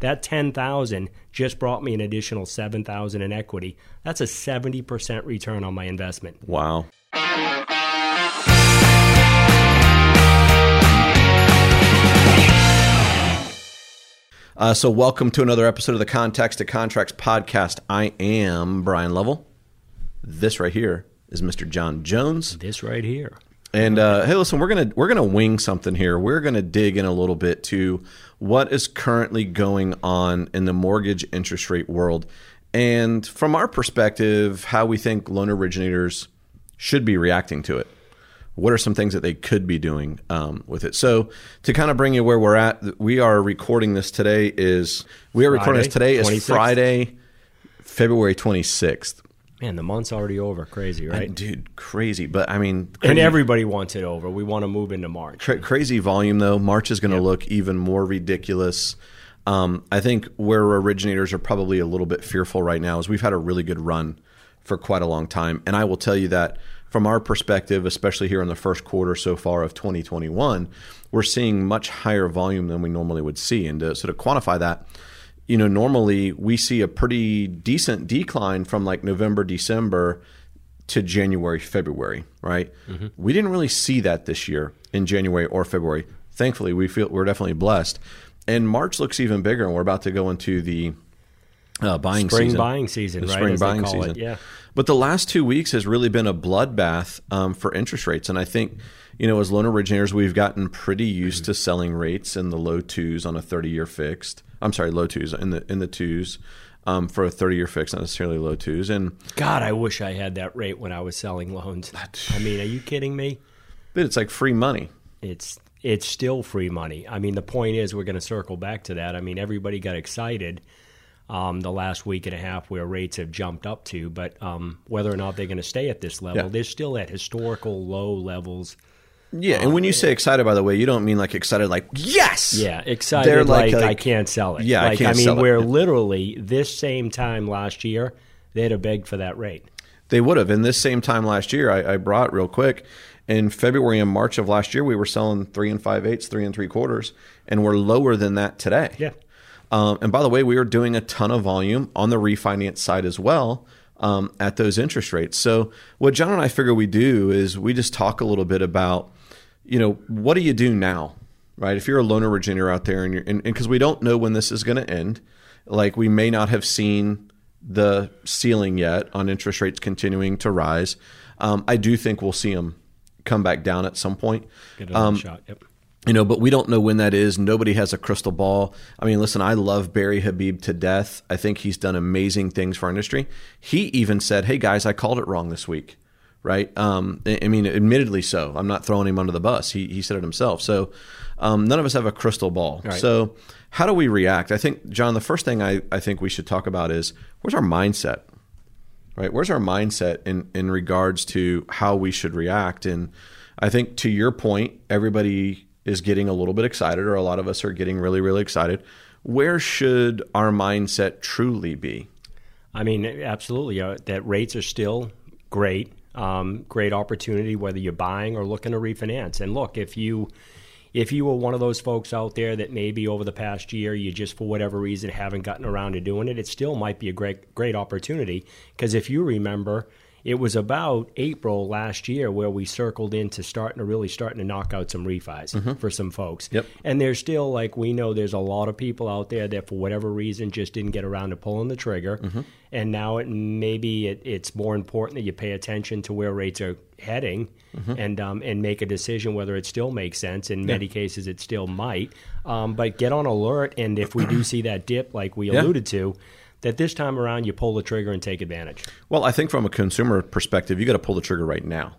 That 10,000 just brought me an additional 7,000 in equity. That's a 70% return on my investment. Wow. Uh, so, welcome to another episode of the Contacts to Contracts podcast. I am Bryan Lovell. This right here is Mr. John Jones. This right here. And uh, hey, listen, we're gonna we're gonna wing something here. We're gonna dig in a little bit to what is currently going on in the mortgage interest rate world, and from our perspective, how we think loan originators should be reacting to it. What are some things that they could be doing um, with it? So to kind of bring you where we're at we are recording this today is we are recording this today is friday february 26th Man, the month's already over. Crazy, right? dude, crazy. But I mean, crazy. and everybody wants it over. We want to move into March. Cra- crazy volume, though. March is going to yep. look even more ridiculous. Um, I think where originators are probably a little bit fearful right now is we've had a really good run for quite a long time, and I will tell you that from our perspective, especially here in the first quarter so far of 2021, we're seeing much higher volume than we normally would see. And to sort of quantify that, you know, normally we see a pretty decent decline from like November, December to January, February, right? Mm-hmm. We didn't really see that this year in January or February. Thankfully, we feel we're definitely blessed. And March looks even bigger, and we're about to go into the uh, buying spring season. buying season, the right? Spring buying season, it, yeah. But the last two weeks has really been a bloodbath um, for interest rates, and I think you know as loan originators we've gotten pretty used to selling rates in the low twos on a thirty-year fixed. I'm sorry, low twos in the in the twos. Um, for a 30 year fix, not necessarily low twos. And God, I wish I had that rate when I was selling loans. I mean, are you kidding me? But it's like free money. It's it's still free money. I mean, the point is, we're going to circle back to that. I mean, everybody got excited um, the last week and a half where rates have jumped up to. But um, whether or not they're going to stay at this level, yeah. they're still at historical low levels. Yeah, and when you say excited, by the way, you don't mean like excited, like yes. Yeah, excited they're like, like, I can't sell it. Yeah, like, I can't I mean, sell where it. literally this same time last year they'd have begged for that rate. They would have. In this same time last year, I, I brought real quick. In February and March of last year, we were selling three and five eighths, three and three quarters, and we're lower than that today. Yeah. Um, and by the way, we are doing a ton of volume on the refinance side as well um, at those interest rates. So what John and I figure we do is we just talk a little bit about, you know, what do you do now, right? If you're a loan originator out there and you're, and because we don't know when this is going to end, like we may not have seen the ceiling yet on interest rates continuing to rise. Um, I do think we'll see them come back down at some point. Get another um, shot. Yep you know, but we don't know when that is. Nobody has a crystal ball. I mean, listen, I love Barry Habib to death. I think he's done amazing things for our industry. He even said, "Hey guys, I called it wrong this week." Right? Um, I mean, admittedly so. I'm not throwing him under the bus. He he said it himself. So um, none of us have a crystal ball. Right. So how do we react? I think, John, the first thing I, I think we should talk about is where's our mindset? Right? Where's our mindset in in regards to how we should react? And I think to your point, everybody is getting a little bit excited, or a lot of us are getting really, really excited. Where should our mindset truly be? I mean, absolutely. Uh, that rates are still great, um, great opportunity whether you're buying or looking to refinance. And look, if you if you were one of those folks out there that maybe over the past year you just for whatever reason haven't gotten around to doing it, it still might be a great great opportunity because if you remember it was about April last year where we circled into starting to really starting to knock out some refis mm-hmm. for some folks. Yep. And there's still like we know there's a lot of people out there that for whatever reason just didn't get around to pulling the trigger. Mm-hmm. And now it maybe it, it's more important that you pay attention to where rates are heading mm-hmm. and um, and make a decision whether it still makes sense. In yeah. many cases, it still might. Um, but get on alert, and if we do see that dip, like we yeah. alluded to that this time around you pull the trigger and take advantage? Well, I think from a consumer perspective, you got to pull the trigger right now.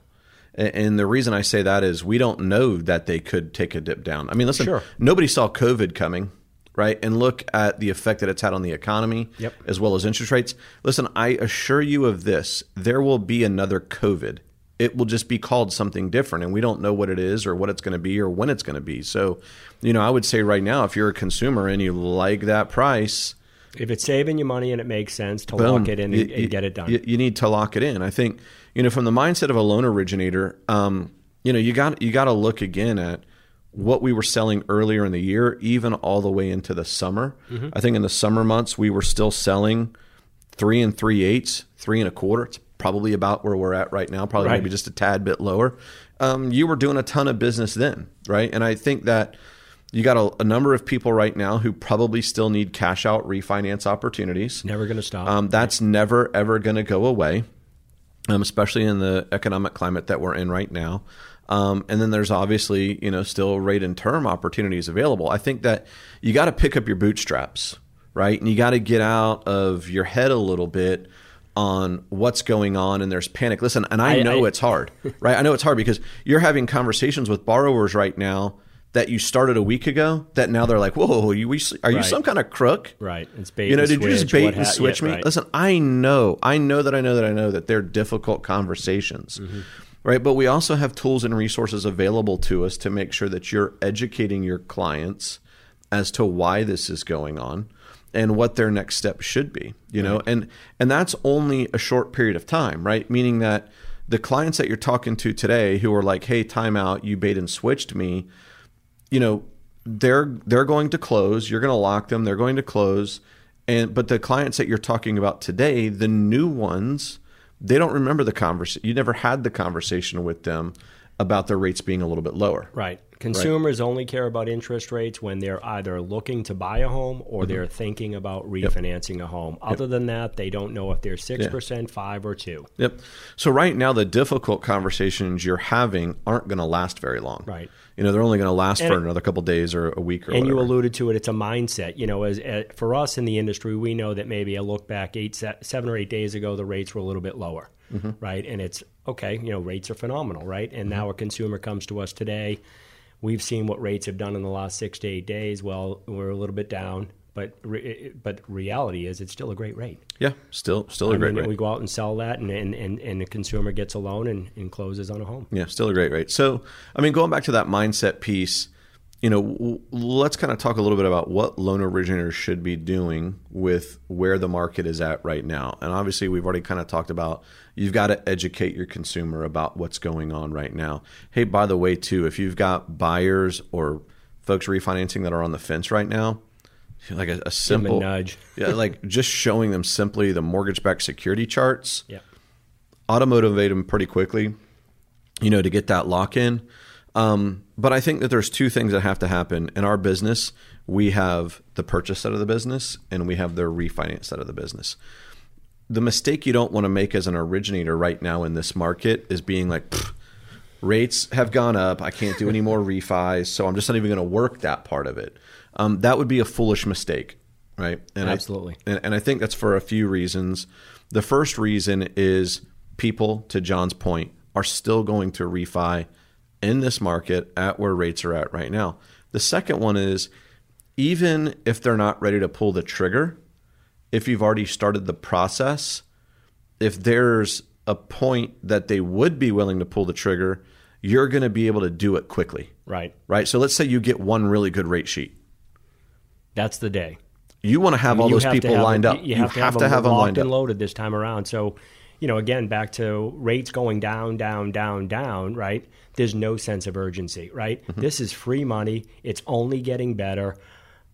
And the reason I say that is we don't know that they could take a dip down. I mean, listen, sure. nobody saw COVID coming, right? And look at the effect that it's had on the economy yep. as well as interest rates. Listen, I assure you of this there will be another COVID. It will just be called something different, and we don't know what it is or what it's going to be or when it's going to be. So, you know, I would say right now, if you're a consumer and you like that price, if it's saving you money and it makes sense to Boom. lock it in and, you, and, get it done. You, you, need to lock it in. I think you know from the mindset of a loan originator, um, you know you got you got to look again at what we were selling earlier in the year, even all the way into the summer. Mm-hmm. I think in the summer months we were still selling three and three eighths, three and a quarter. It's probably about where we're at right now, probably right. maybe just a tad bit lower. Um, you were doing a ton of business then, right? And I think that you got a, a, number of people right now who probably still need cash out refinance opportunities. Never going to stop. Um, that's never ever going to go away, um, especially in the economic climate that we're in right now. Um, and then there's obviously you know still rate and term opportunities available. I think that you got to pick up your bootstraps, right? And you got to get out of your head a little bit on what's going on and there's panic. Listen, and I, I know I, it's hard, right? I know it's hard because you're having conversations with borrowers right now that you started a week ago that now they're like, whoa, you, are you right. some kind of crook? Right. It's bait. You know, did switch, you just bait and switch yeah, me? Right. Listen, I know, I know that I know that I know that they're difficult conversations. Mm-hmm. Right. But we also have tools and resources available to us to make sure that you're educating your clients as to why this is going on and what their next step should be. You right. know, and and that's only a short period of time, right? Meaning that the clients that you're talking to today who are like, hey, timeout, you bait and switched me you know, they're they're going to close. You're going to lock them. They're going to close. And but the clients that you're talking about today, the new ones, they don't remember the conversation. You never had the conversation with them about their rates being a little bit lower. Right. Consumers right. only care about interest rates when they're either looking to buy a home or mm-hmm. they're thinking about refinancing yep. a home. Other yep. than that, they don't know if they're 6%, yeah. 5 or 2. Yep. So right now the difficult conversations you're having aren't going to last very long. Right. You know, they're only going to last and for it, another couple days or a week or And whatever. you alluded to it, it's a mindset. You know, as, as, for us in the industry, we know that maybe a look back 8 7 or 8 days ago the rates were a little bit lower. Mm-hmm. Right? And it's okay, you know, rates are phenomenal, right? And mm-hmm. now a consumer comes to us today We've seen what rates have done in the last six to eight days. Well, we're a little bit down, but re- but reality is it's still a great rate. Yeah, still still a I great mean, rate. We go out and sell that, and and, and, and the consumer gets a loan and, and closes on a home. Yeah, still a great rate. So, I mean, going back to that mindset piece, you know, w- let's kind of talk a little bit about what loan originators should be doing with where the market is at right now. And obviously, we've already kind of talked about you've got to educate your consumer about what's going on right now. Hey, by the way, too, if you've got buyers or folks refinancing that are on the fence right now, like a, a simple a nudge, yeah, like just showing them simply the mortgage-backed security charts, yeah, automotivate them pretty quickly, you know, to get that lock in um, but I think that there's two things that have to happen in our business. We have the purchase side of the business, and we have the refinance side of the business. The mistake you don't want to make as an originator right now in this market is being like, rates have gone up. I can't do any more refis, so I'm just not even going to work that part of it. Um, that would be a foolish mistake, right? And Absolutely. I, and, and I think that's for a few reasons. The first reason is people, to John's point, are still going to refi in this market at where rates are at right now. The second one is even if they're not ready to pull the trigger, if you've already started the process, if there's a point that they would be willing to pull the trigger, you're going to be able to do it quickly. Right. Right. So let's say you get one really good rate sheet. That's the day. You want to have I mean, all those people lined up. You have, you have to, have, to have them lined and loaded this time around. So, you know, again, back to rates going down, down, down, down, right? there's no sense of urgency, right? Mm-hmm. This is free money. It's only getting better.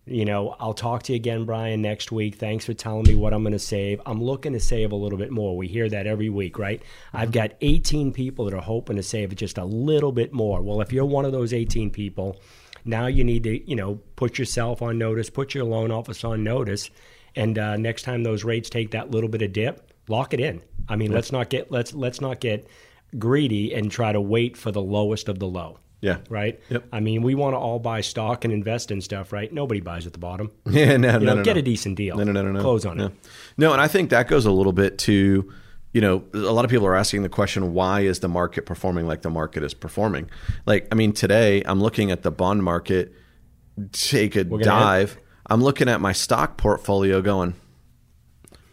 You know, I'll talk to you again, Bryan, next week. Thanks for telling me what I'm going to save. I'm looking to save a little bit more. We hear that every week, right? Mm-hmm. I've got 18 people that are hoping to save just a little bit more. Well, if you're one of those 18 people, now you need to, you know, put yourself on notice, put your loan office on notice, and uh, next time those rates take that little bit of dip, lock it in. I mean, let's not get let's let's not get greedy and try to wait for the lowest of the low. Yeah. Right. Yep. I mean, we want to all buy stock and invest in stuff, right? Nobody buys at the bottom. Yeah. No. You no, know, no. Get no. a decent deal. No. No. No. No. no. Close on no. it. No, and I think that goes a little bit to, you know, a lot of people are asking the question, why is the market performing like the market is performing? Like, I mean, today I'm looking at the bond market take a dive. Head. I'm looking at my stock portfolio, going,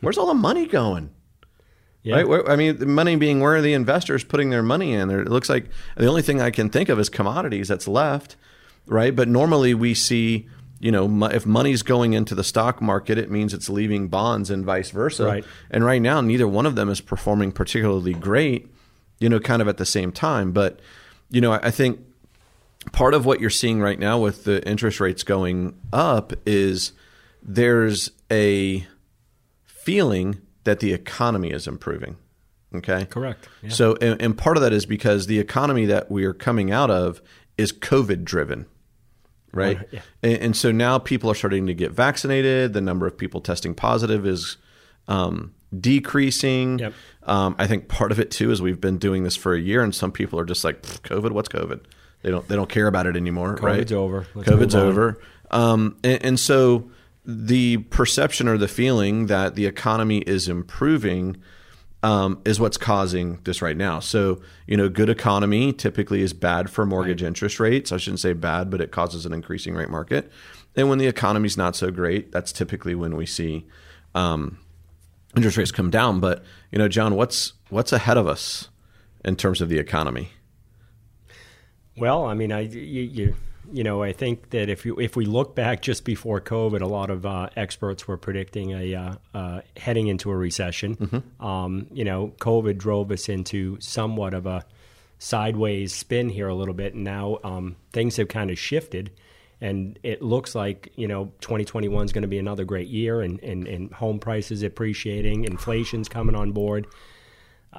where's all the money going? Yeah. Right? I mean, the money being where the investors putting their money in? It looks like the only thing I can think of is commodities that's left, right? But normally we see, you know, if money's going into the stock market, it means it's leaving bonds and vice versa. Right. And right now, neither one of them is performing particularly great, you know, kind of at the same time. But, you know, I think part of what you're seeing right now with the interest rates going up is there's a feeling that the economy is improving. Okay. Correct. Yeah. So, and, and part of that is because the economy that we are coming out of is COVID driven, right? Yeah. And, and so now people are starting to get vaccinated. The number of people testing positive is um, decreasing. Yep. Um, I think part of it too is we've been doing this for a year, and some people are just like, COVID, what's COVID? They don't they don't care about it anymore. right? COVID's over. Let's COVID's over. Um, and, and so the perception or the feeling that the economy is improving um, is what's causing this right now. So, you know, good economy typically is bad for mortgage interest rates. I shouldn't say bad, but it causes an increasing rate market. And when the economy's not so great, that's typically when we see um, interest rates come down. But you know, John, what's what's ahead of us in terms of the economy? Well, I mean, I you, you you know I think that if you if we look back just before COVID, a lot of uh, experts were predicting a uh, uh, heading into a recession. Um, you know, COVID drove us into somewhat of a sideways spin here a little bit, and now um, things have kind of shifted. And it looks like you know 2021 is going to be another great year, and, and, and home prices appreciating, inflation's coming on board.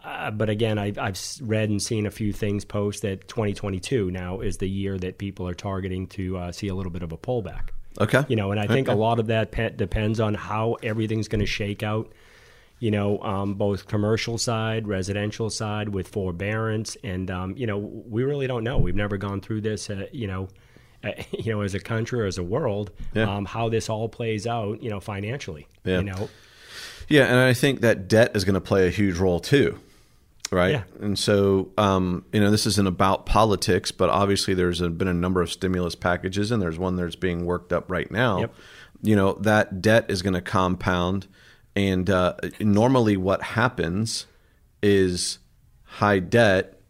Uh, but again, I, I've read and seen a few things post that 2022 now is the year that people are targeting to uh, see a little bit of a pullback. Okay, You know, and I think Okay. a lot of that pe- depends on how everything's going to shake out. You know, um, both commercial side, residential side, with forbearance, and um, you know, we really don't know. We've never gone through this. Uh, you know, uh, you know, as a country or as a world, Yeah. um, how this all plays out. You know, financially. Yeah. You know, Yeah, and I think that debt is going to play a huge role too, right? Yeah. And so, um, you know, this isn't about politics, but obviously there's a, been a number of stimulus packages, and there's one that's being worked up right now. Yep. You know, that debt is going to compound, and uh, normally what happens is high debt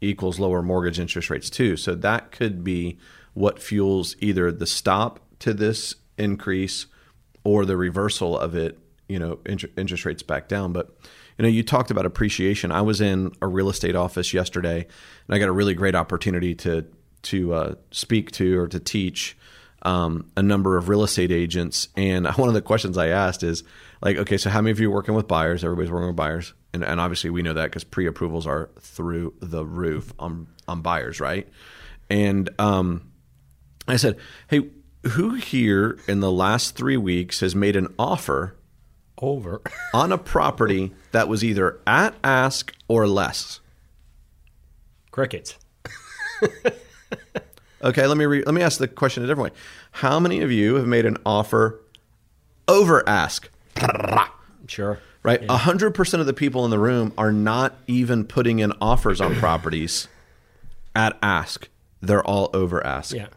equals lower mortgage interest rates too. So that could be what fuels either the stop to this increase or the reversal of it, you know, inter- interest rates back down. But, you know, you talked about appreciation. I was in a real estate office yesterday and I got a really great opportunity to, to uh, speak to or to teach um, a number of real estate agents. And one of the questions I asked is like, okay, so how many of you are working with buyers? Everybody's working with buyers. And, and obviously we know that because pre-approvals are through the roof on, on buyers, right? And um, I said, hey, who here in the last three weeks has made an offer over. on a property that was either at ask or less? Crickets. Okay, let me re- let me ask the question a different way. How many of you have made an offer over ask? Sure. Right, a hundred percent of the people in the room are not even putting in offers on properties at ask. They're all over ask. Yeah.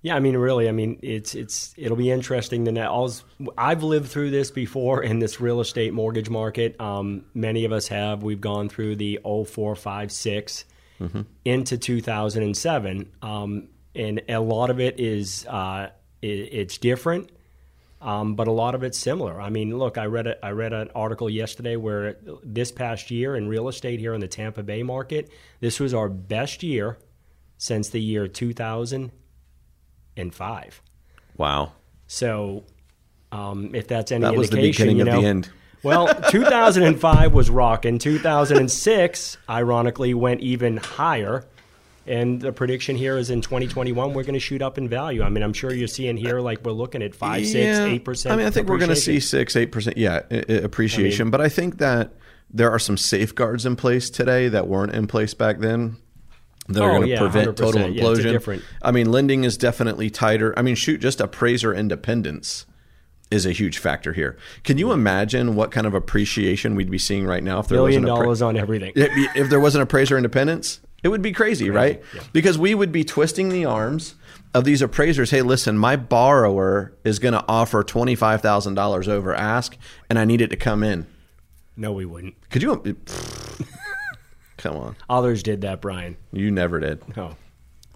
Yeah, I mean, really, I mean, it's it's it'll be interesting to know. All's- I've lived through this before in this real estate mortgage market. Um, many of us have. We've gone through the 04, 5, 6 into 2007, um, and a lot of it is uh, it, it's different. Um, but a lot of it's similar. I mean, look, I read a, I read an article yesterday where this past year in real estate here in the Tampa Bay market, this was our best year since the year 2005. Wow. So, um, if that's any That was the indication, beginning you of know, the end. well, 2005 was rocking. 2006, ironically, went even higher. And the prediction here is in 2021, we're going to shoot up in value. I mean, I'm sure you're seeing here, like we're looking at five, six, eight percent. I mean, I think we're going to see six, eight percent. Yeah, i- i- appreciation. but I think that there are some safeguards in place today that weren't in place back then. That are Oh, going to yeah, prevent 100%. total Yeah, implosion. different- I mean, lending is definitely tighter. I mean, shoot, just appraiser independence is a huge factor here. Can you imagine what kind of appreciation we'd be seeing right now if there billion wasn't appra- dollars on everything. if if there wasn't appraiser independence, it would be crazy, right? yeah. Because we would be twisting the arms of these appraisers. Hey, listen, my borrower is going to offer twenty five thousand dollars over ask, and I need it to come in. No, we wouldn't. Could you? come on, Others did that, Bryan. you never did. No.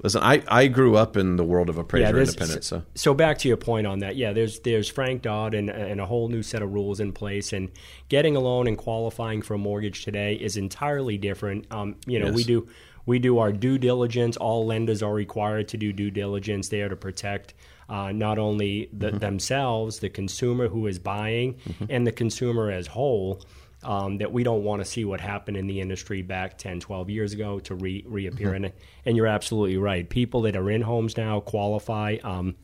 Listen, I, I grew up in the world of appraiser there's- independence. So so back to your point on that, yeah, there's there's Frank Dodd and, and a whole new set of rules in place, and getting a loan and qualifying for a mortgage today is entirely different. Um, you know, Yes. we do we do our due diligence. All lenders are required to do due diligence there to protect uh, not only the, mm-hmm. themselves, the consumer who is buying, mm-hmm. and the consumer as whole. Um, that we don't want to see what happened in the industry back 10, 12 years ago to re- reappear. Mm-hmm. And, and you're absolutely right. People that are in homes now qualify. Um,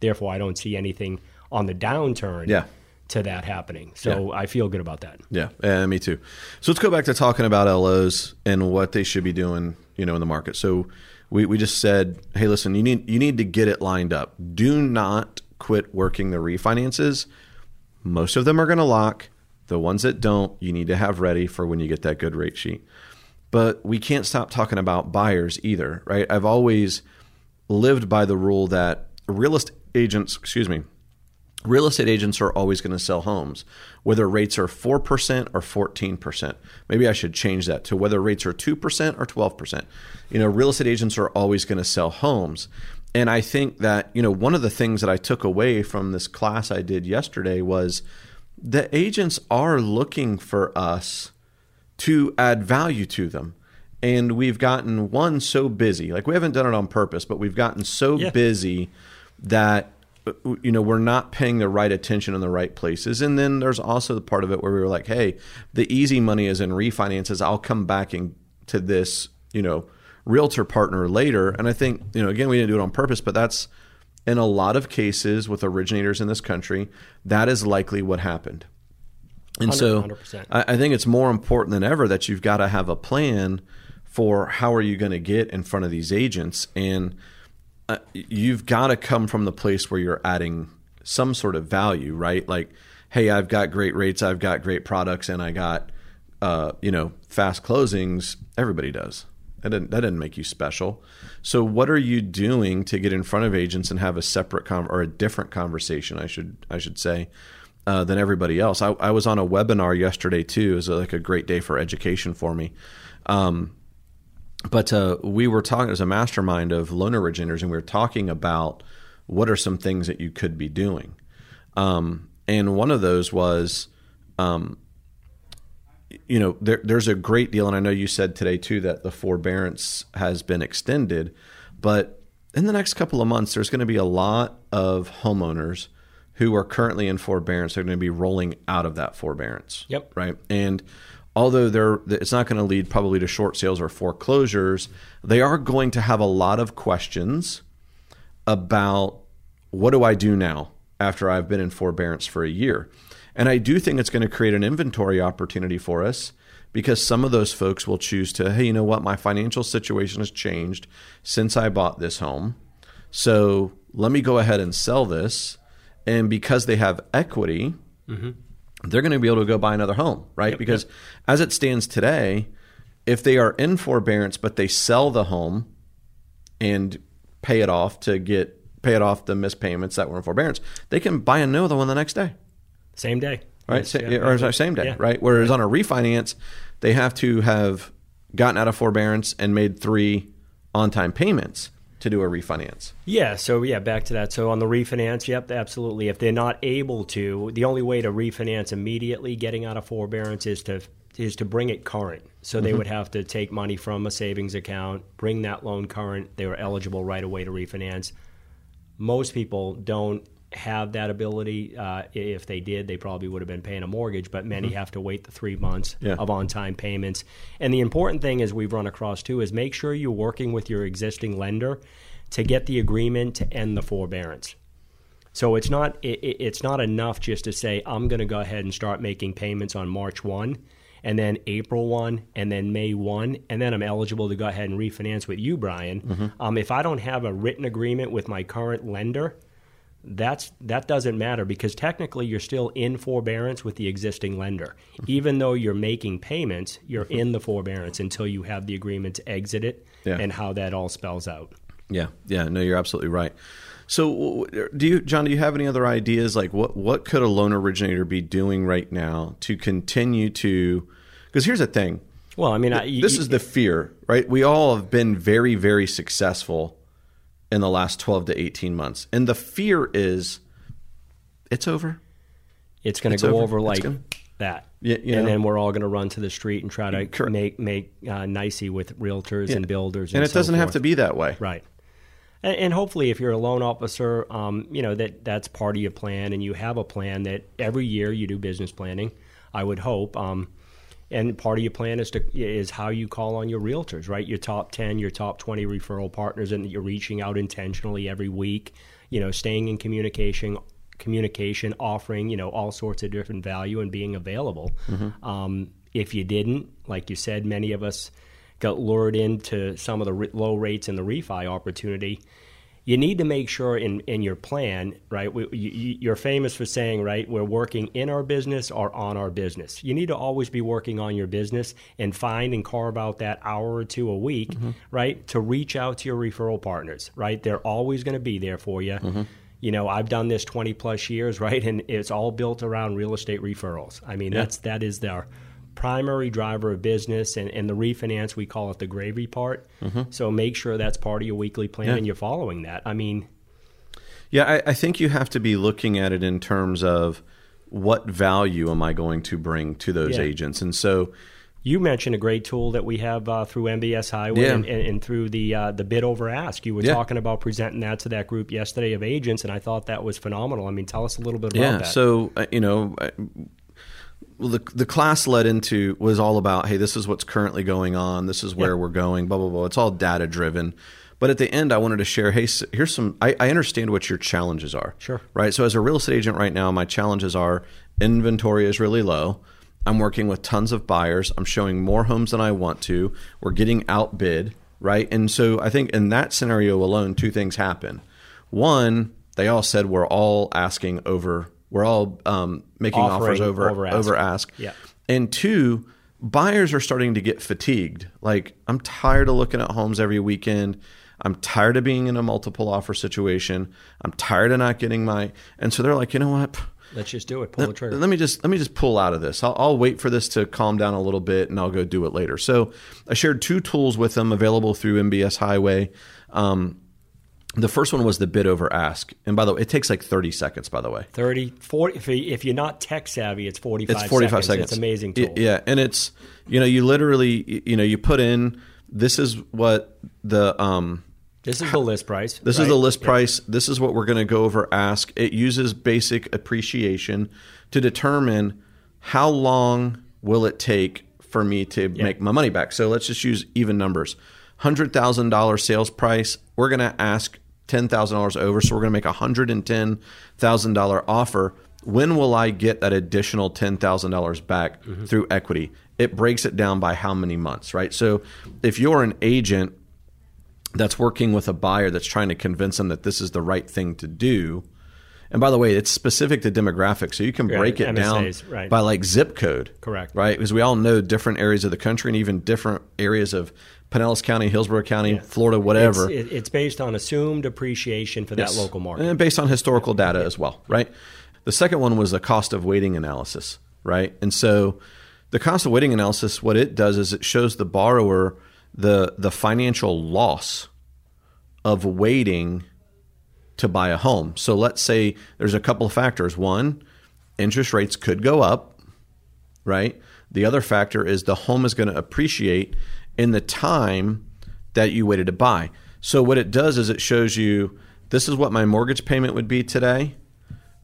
therefore, I don't see anything on the downturn. Yeah to that happening. So yeah. I feel good about that. Yeah, yeah, me too. So let's go back to talking about LOs and what they should be doing, you know, in the market. So we, we just said, hey, listen, you need you need to get it lined up. Do not quit working the refinances. Most of them are going to lock. The ones that don't, you need to have ready for when you get that good rate sheet. But we can't stop talking about buyers either, right? I've always lived by the rule that real estate agents, excuse me, real estate agents are always going to sell homes, whether rates are 4% or 14%. Maybe I should change that to whether rates are 2% or 12%. You know, real estate agents are always going to sell homes. And I think that, you know, one of the things that I took away from this class I did yesterday was the agents are looking for us to add value to them. And we've gotten one so busy, like we haven't done it on purpose, but we've gotten so yeah. busy that you know we're not paying the right attention in the right places and then there's also the part of it where we were like hey the easy money is in refinances i'll come back and to this you know realtor partner later and i think you know again we didn't do it on purpose but that's in a lot of cases with originators in this country that is likely what happened and 100%, so 100%. I, I think it's more important than ever that you've got to have a plan for how are you going to get in front of these agents and uh, you've got to come from the place where you're adding some sort of value, right? Like, hey, I've got great rates, I've got great products, and I got uh, you know fast closings. Everybody does. That didn't that didn't make you special. So, what are you doing to get in front of agents and have a separate or a different conversation? I should I should say. Uh, than everybody else. I, I, was on a webinar yesterday too. It was like a great day for education for me. Um, but uh, we were talking as a mastermind of loan originators, and we were talking about what are some things that you could be doing. Um, and one of those was, um, you know, there, there's a great deal, and I know you said today too that the forbearance has been extended, but in the next couple of months, there's going to be a lot of homeowners who are currently in forbearance. They're going to be rolling out of that forbearance. Yep. Right. And although they're it's not going to lead probably to short sales or foreclosures, they are going to have a lot of questions about what do I do now after I've been in forbearance for a year. And I do think it's going to create an inventory opportunity for us because some of those folks will choose to, hey, you know what, my financial situation has changed since I bought this home. So let me go ahead and sell this. And because they have equity, mm-hmm they're going to be able to go buy another home, right? Yep, because yep. as it stands today, if they are in forbearance but they sell the home and pay it off to get pay it off the missed payments that were in forbearance, they can buy another one the next day. Same day. Right? Yes, yeah, or same day, yeah. right? Whereas on a refinance, they have to have gotten out of forbearance and made three on time payments to do a refinance. Yeah, so yeah, back to that. So on the refinance, yep, absolutely. If they're not able to, the only way to refinance immediately getting out of forbearance is to is to bring it current. So they mm-hmm. would have to take money from a savings account, bring that loan current. They were eligible right away to refinance. Most people don't have that ability. Uh, if they did, they probably would have been paying a mortgage, but many mm-hmm. have to wait the three months yeah. of on time payments. And the important thing, as we've run across too, is make sure you're working with your existing lender to get the agreement to end the forbearance. So it's not it, it's not enough just to say I'm going to go ahead and start making payments on March 1 and then April 1 and then May 1 and then I'm eligible to go ahead and refinance with you Bryan. Mm-hmm. Um, if I don't have a written agreement with my current lender, that's that doesn't matter because technically you're still in forbearance with the existing lender. Even though you're making payments, you're in the forbearance until you have the agreement to exit it yeah. and how that all spells out. Yeah, yeah, no, you're absolutely right. So, do you, John? Do you have any other ideas? Like, what what could a loan originator be doing right now to continue to? Because here's the thing. Well, I mean, I, this is the fear, right? We all have been very, very successful in the last 12 to 18 months. And the fear is it's over. It's going to go over, over like gonna, that. Yeah, you and know. then we're all going to run to the street and try to Correct. make make uh, nicey with realtors and builders, and, and it so doesn't have to be that way. Right. And, and hopefully, if you're a loan officer, um, you know that that's part of your plan, and you have a plan that every year you do business planning. I would hope, um, and part of your plan is to is how you call on your realtors, right? Your top ten, your top twenty referral partners, and you're reaching out intentionally every week. You know, staying in communication, communication, offering you know all sorts of different value and being available. Um, if you didn't, like you said, many of us got lured into some of the re- low rates and the refi opportunity. You need to make sure in, in your plan, right? We, you, you're famous for saying, right, we're working in our business or on our business. You need to always be working on your business and find and carve out that hour or two a week, mm-hmm. right, to reach out to your referral partners, right? They're always going to be there for you. Mm-hmm. You know, I've done this 20 plus years, right? And it's all built around real estate referrals. I mean, that's that is their primary driver of business and, and the refinance we call it the gravy part so make sure that's part of your weekly plan Yeah. and you're following that i mean Yeah, I, I think you have to be looking at it in terms of what value am I going to bring to those Yeah. agents, and so you mentioned a great tool that we have uh, through mbs highway Yeah. and, and, and through the uh, the bid over ask you were Yeah. talking about presenting that to that group yesterday of agents and i thought that was phenomenal i mean tell us a little bit about yeah. that So uh, you know, well, the the class led into was all about hey, this is what's currently going on, this is where Yeah. we're going, blah blah blah. It's all data driven. But at the end, I wanted to share. Hey, here's some. I, I understand what your challenges are. Sure. Right. So as a real estate agent right now, my challenges are inventory is really low. I'm working with tons of buyers. I'm showing more homes than I want to. We're getting outbid. Right. And so I think in that scenario alone, two things happen. One, they all said we're all asking over. We're all um, making offers Offering over over over ask. ask. Yeah. And two, buyers are starting to get fatigued. Like I'm tired of looking at homes every weekend. I'm tired of being in a multiple offer situation. I'm tired of not getting my. And so they're like, you know what? let's just do it pull the trigger Let me just let me just pull out of this. I'll, I'll wait for this to calm down a little bit, and I'll go do it later. So I shared two tools with them available through MBS Highway. Um, the first one was the bid over ask, and by the way, it takes like 30 seconds. By the way, 30 40 if, you- if you're not tech savvy it's 45 it's 45 seconds. it's amazing tool Yeah, and it's you know you literally you know you put in this is what the um this is the list price this is the list Yeah. price. This is what we're going to go over ask. It uses basic appreciation to determine how long will it take for me to make my money back. So let's just use even numbers. $100,000 sales price, we're going to ask $10,000 over, so we're going to make a $110,000 offer. When will I get that additional $10,000 back mm-hmm. through equity? It breaks it down by how many months, right? So if you're an agent that's working with a buyer that's trying to convince them that this is the right thing to do. And by the way, it's specific to demographics, so you can Yeah, break it MSAs, down right. by like zip code. Correct. Right? Because we all know different areas of the country and even different areas of Pinellas County, Hillsborough County, Florida, whatever. It's, it's based on assumed appreciation for Yes. that local market. And based on historical data as well, right? The second one was the cost of waiting analysis, right? And so the cost of waiting analysis, what it does is it shows the borrower the the financial loss of waiting to buy a home. So let's say there's a couple of factors. One, interest rates could go up, right? The other factor is the home is going to appreciate in the time that you waited to buy. So what it does is it shows you this is what my mortgage payment would be today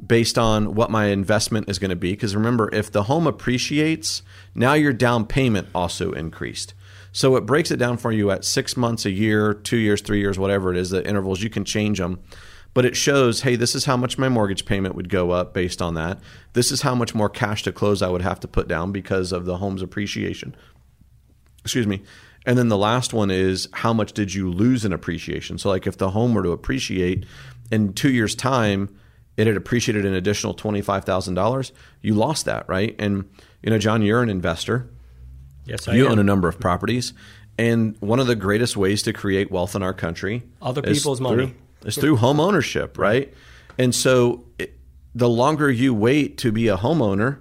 based on what my investment is going to be because remember if the home appreciates, now your down payment also increased. So it breaks it down for you at 6 months, a year, 2 years, 3 years, whatever it is, the intervals you can change them. But it shows, hey, this is how much my mortgage payment would go up based on that. This is how much more cash to close I would have to put down because of the home's appreciation excuse me. And then the last one is how much did you lose in appreciation? So, like if the home were to appreciate in two years' time, it had appreciated an additional twenty five thousand dollars. You lost that, right? And you know, John, you're an investor. yes, I you am. own a number of properties, and one of the greatest ways to create wealth in our country Other people's money. Is through home ownership, right? And so, it, the longer you wait to be a homeowner,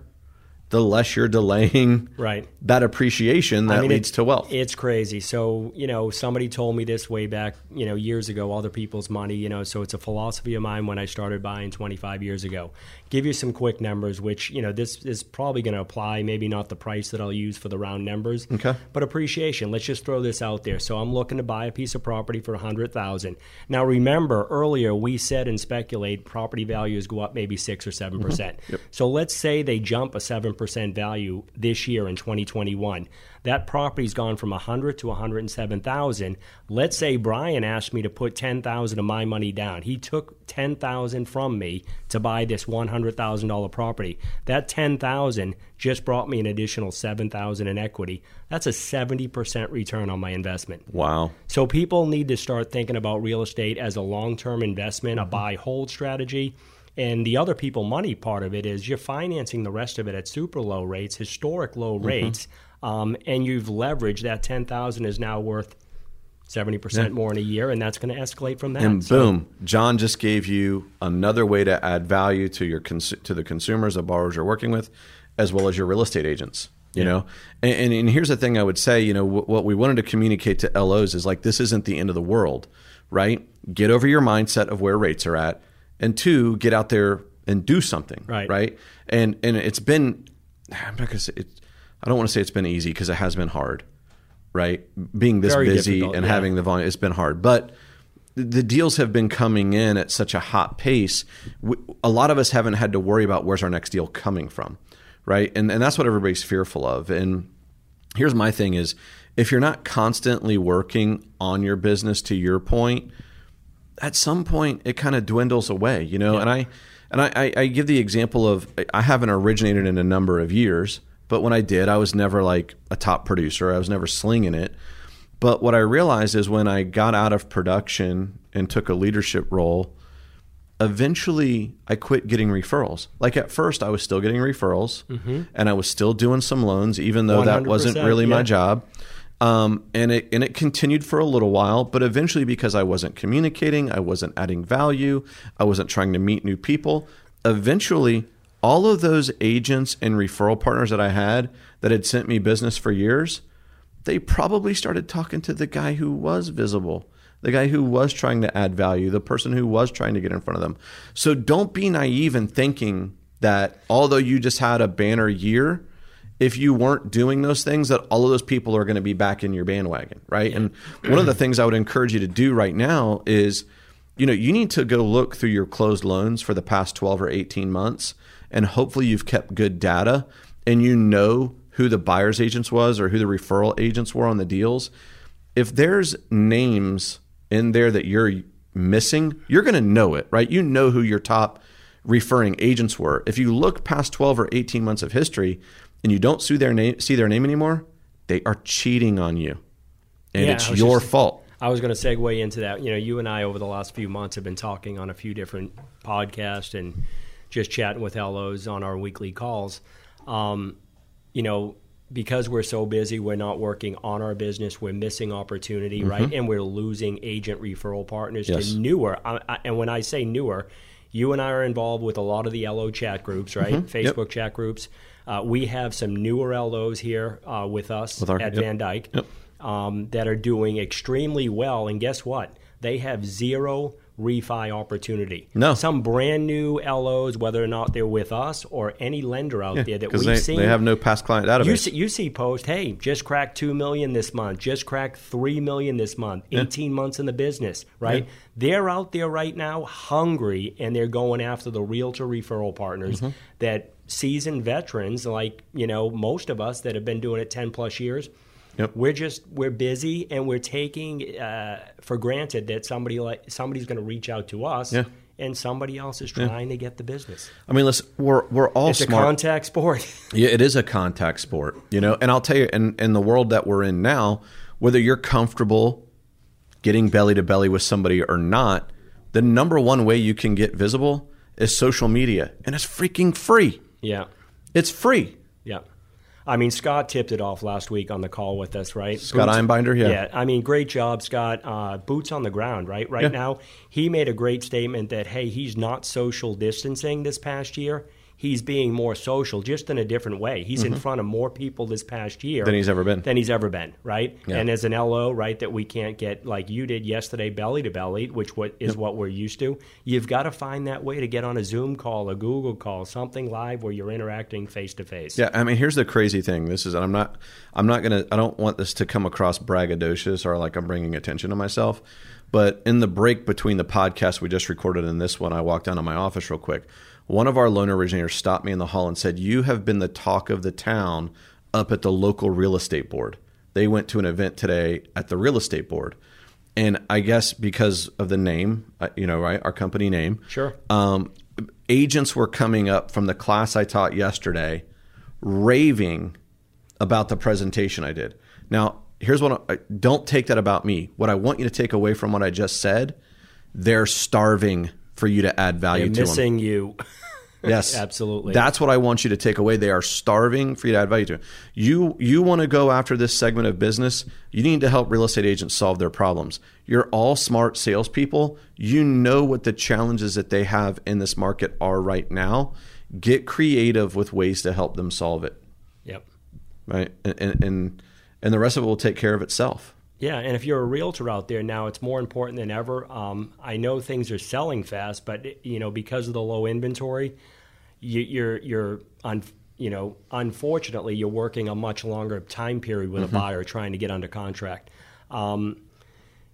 the less you're delaying Right. that appreciation that I mean, leads it- to wealth. It's crazy. So, you know, somebody told me this way back, you know, years ago, other people's money, you know, so it's a philosophy of mine when I started buying 25 years ago. Give you some quick numbers, which, you know, this is probably going to apply, maybe not the price that I'll use for the round numbers, Okay. but appreciation. Let's just throw this out there. So I'm looking to buy a piece of property for a 100000 Now, remember, earlier we said and speculate property values go up maybe 6 or 7%. percent mm-hmm. So let's say they jump a 7% value this year in 2021. That property's gone from 100 to 107,000. Let's say Bryan asked me to put 10,000 of my money down. He took 10,000 from me to buy this $100,000 property. That 10,000 just brought me an additional 7,000 in equity. That's a 70% return on my investment. wow. So people need to start thinking about real estate as a long-term investment, a buy hold strategy. And the other people money part of it is you're financing the rest of it at super low rates, historic low Mm-hmm. Um, and you've leveraged that ten thousand is now worth seventy percent more in a year, and that's going to escalate from that. And So- boom, John just gave you another way to add value to your cons- to the consumers, the borrowers you're working with, as well as your real estate agents. You Yeah. know, and, and, and here's the thing I would say. You know, w- what we wanted to communicate to LOs is like this isn't the end of the world, right? Get over your mindset of where rates are at, and two, get out there and do something, Right. Right? And and it's been, I'm not gonna say it. I don't want to say it's been easy because it has been hard, right? Being this Very busy and yeah. having the volume, it's been hard, but the deals have been coming in at such a hot pace. A lot of us haven't had to worry about where's our next deal coming from, right? And and that's what everybody's fearful of. And here's my thing: is if you're not constantly working on your business, to your point, at some point it kind of dwindles away, you know. And I and I, I, I give the example of I haven't originated in a number of years, but when I did, I was never like a top producer. I was never slinging it. But what I realized is when I got out of production and took a leadership role, eventually I quit getting referrals. Like at first, I was still getting referrals, and I was still doing some loans, even though that wasn't 100%, really my job. Um, and it and it continued for a little while, but eventually, because I wasn't communicating, I wasn't adding value, I wasn't trying to meet new people. Eventually, all of those agents and referral partners that I had that had sent me business for years, they probably started talking to the guy who was visible, the guy who was trying to add value, the person who was trying to get in front of them. So don't be naive in thinking that although you just had a banner year, if you weren't doing those things, that all of those people are going to be back in your bandwagon, right? And one of the things I would encourage you to do right now is, you know, you need to go look through your closed loans for the past 12 or 18 months, and hopefully you've kept good data and you know who the buyer's agents was or who the referral agents were on the deals. If there's names in there that you're missing, you're going to know it, right? You know who your top referring agents were. If you look past 12 or 18 months of history and you don't see their name, see their name anymore, they are cheating on you. And Yeah, it's your just- fault. I was going to segue into that. You know, you and I over the last few months have been talking on a few different podcasts and just chatting with LOs on our weekly calls. Um, you know, because we're so busy, we're not working on our business. We're missing opportunity, right? And we're losing agent referral partners Mm-hmm. Yes. to newer. I, I, and when I say newer, you and I are involved with a lot of the LO chat groups, right? Mm-hmm. Yep. Facebook chat groups. Uh, we have some newer LOs here uh, with us With our- at yep. Van Dyk Yep. um, that are doing extremely well. And guess what? They have zero refi opportunity. No. Some brand new LOs, whether or not they're with us or any lender out there that we've they, seen. they have no past client database. you see, you see post, hey, just cracked two million this month, just cracked three million this month, eighteen months in the business, right? They're out there right now, hungry, and they're going after the realtor referral partners Mm-hmm. that seasoned veterans, like you know most of us that have been doing it ten plus years. Yep. We're just we're busy and we're taking uh, for granted that somebody like somebody's going to reach out to us, Yeah. and somebody else is trying to get the business. I mean, listen, we're we're all It's smart. a contact sport. Yeah, it is a contact sport, you know. And I'll tell you, in in the world that we're in now, whether you're comfortable getting belly to belly with somebody or not, the number one way you can get visible is social media, and it's freaking free. yeah. It's free. I mean, Scott tipped it off last week on the call with us, right? Scott Boots- Einbinder, yeah. Yeah. I mean, great job, Scott. Uh, boots on the ground, right? Right Yeah. now, he made a great statement that, hey, he's not social distancing this past year. He's being more social, just in a different way. He's in mm-hmm. front of more people this past year Than he's ever been. Than he's ever been, right? Yeah. And as an LO, right, that we can't get like you did yesterday, belly to belly, which what is what we're used to. You've got to find that way to get on a Zoom call, a Google call, something live where you're interacting face to face. Yeah, I mean, here's the crazy thing. This is, and I'm not, I'm not gonna, I don't want this to come across braggadocious or like I'm bringing attention to myself. But in the break between the podcast we just recorded and this one, I walked down to my office real quick. One of our loan originators stopped me in the hall and said, "You have been the talk of the town up at the local real estate board." They went to an event today at the real estate board, and I guess because of the name, uh, you know, right, our company name, Sure. um, agents were coming up from the class I taught yesterday, raving about the presentation I did. Now, here's what I, don't take that about me. What I want you to take away from what I just said, they're starving for you to add value They're to them. missing you. Yes, Absolutely. That's what I want you to take away. They are starving for you to add value to. them. You you want to go after this segment of business. You need to help real estate agents solve their problems. You're all smart salespeople. You know what the challenges that they have in this market are right now. Get creative with ways to help them solve it. Yep. Right, and and, and the rest of it will take care of itself. Yeah, and if you're a realtor out there now, it's more important than ever. Um, I know things are selling fast, but you know because of the low inventory, you, you're you're un, you know unfortunately you're working a much longer time period with a buyer trying to get under contract. Um,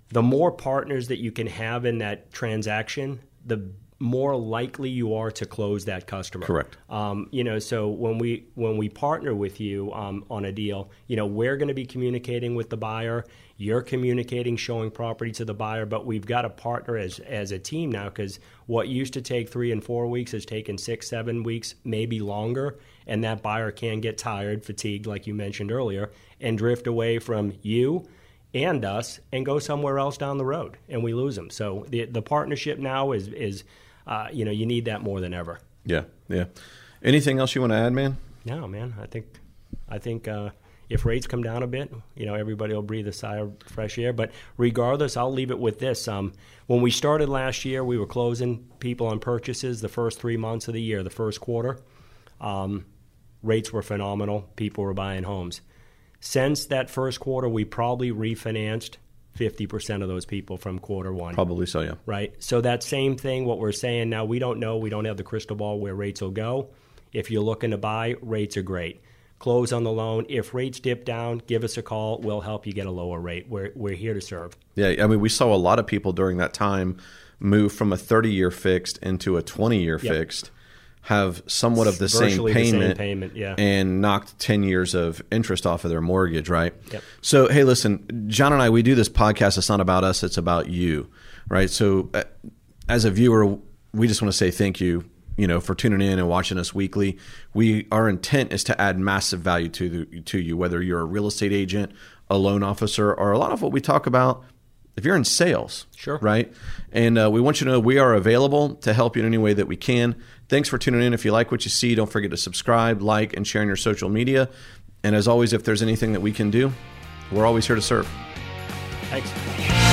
the more partners that you can have in that transaction, the more likely you are to close that customer. Correct. Um, you know, so when we when we partner with you um, on a deal, you know, we're going to be communicating with the buyer. You're communicating, showing property to the buyer, but we've got to partner as as a team now because what used to take three and four weeks has taken six, seven weeks, maybe longer, and that buyer can get tired, fatigued, like you mentioned earlier, and drift away from you and us and go somewhere else down the road, and we lose them. So the the partnership now is is uh, you know you need that more than ever. Yeah, yeah. Anything else you want to add, man? No, man. I think I think uh, if rates come down a bit, you know, everybody will breathe a sigh of fresh air. But regardless, I'll leave it with this: um, when we started last year, we were closing people on purchases the first three months of the year, the first quarter. Um, rates were phenomenal. People were buying homes. Since that first quarter, we probably refinanced fifty percent of those people from quarter one Probably so. Yeah. right? So that same thing, what we're saying now, we don't know, we don't have the crystal ball where rates will go. If you're looking to buy, rates are great. Close on the loan. If rates dip down, give us a call. We'll help you get a lower rate. We're, we're here to serve. Yeah, I mean, we saw a lot of people during that time move from a 30 year fixed into a 20 year Yep. fixed, have somewhat of the same Virtually the same payment, payment, yeah. and knocked 10 years of interest off of their mortgage, right? Yep. So, hey, listen, John and I, we do this podcast. It's not about us, it's about you, right? So, uh, as a viewer, we just want to say thank you. You know, for tuning in and watching us weekly, we our intent is to add massive value to the, to you. Whether you're a real estate agent, a loan officer, or a lot of what we talk about if you're in sales, Sure. right? And uh, we want you to know we are available to help you in any way that we can. Thanks for tuning in. If you like what you see, don't forget to subscribe, like, and share on your social media. And as always, if there's anything that we can do, we're always here to serve. Thanks.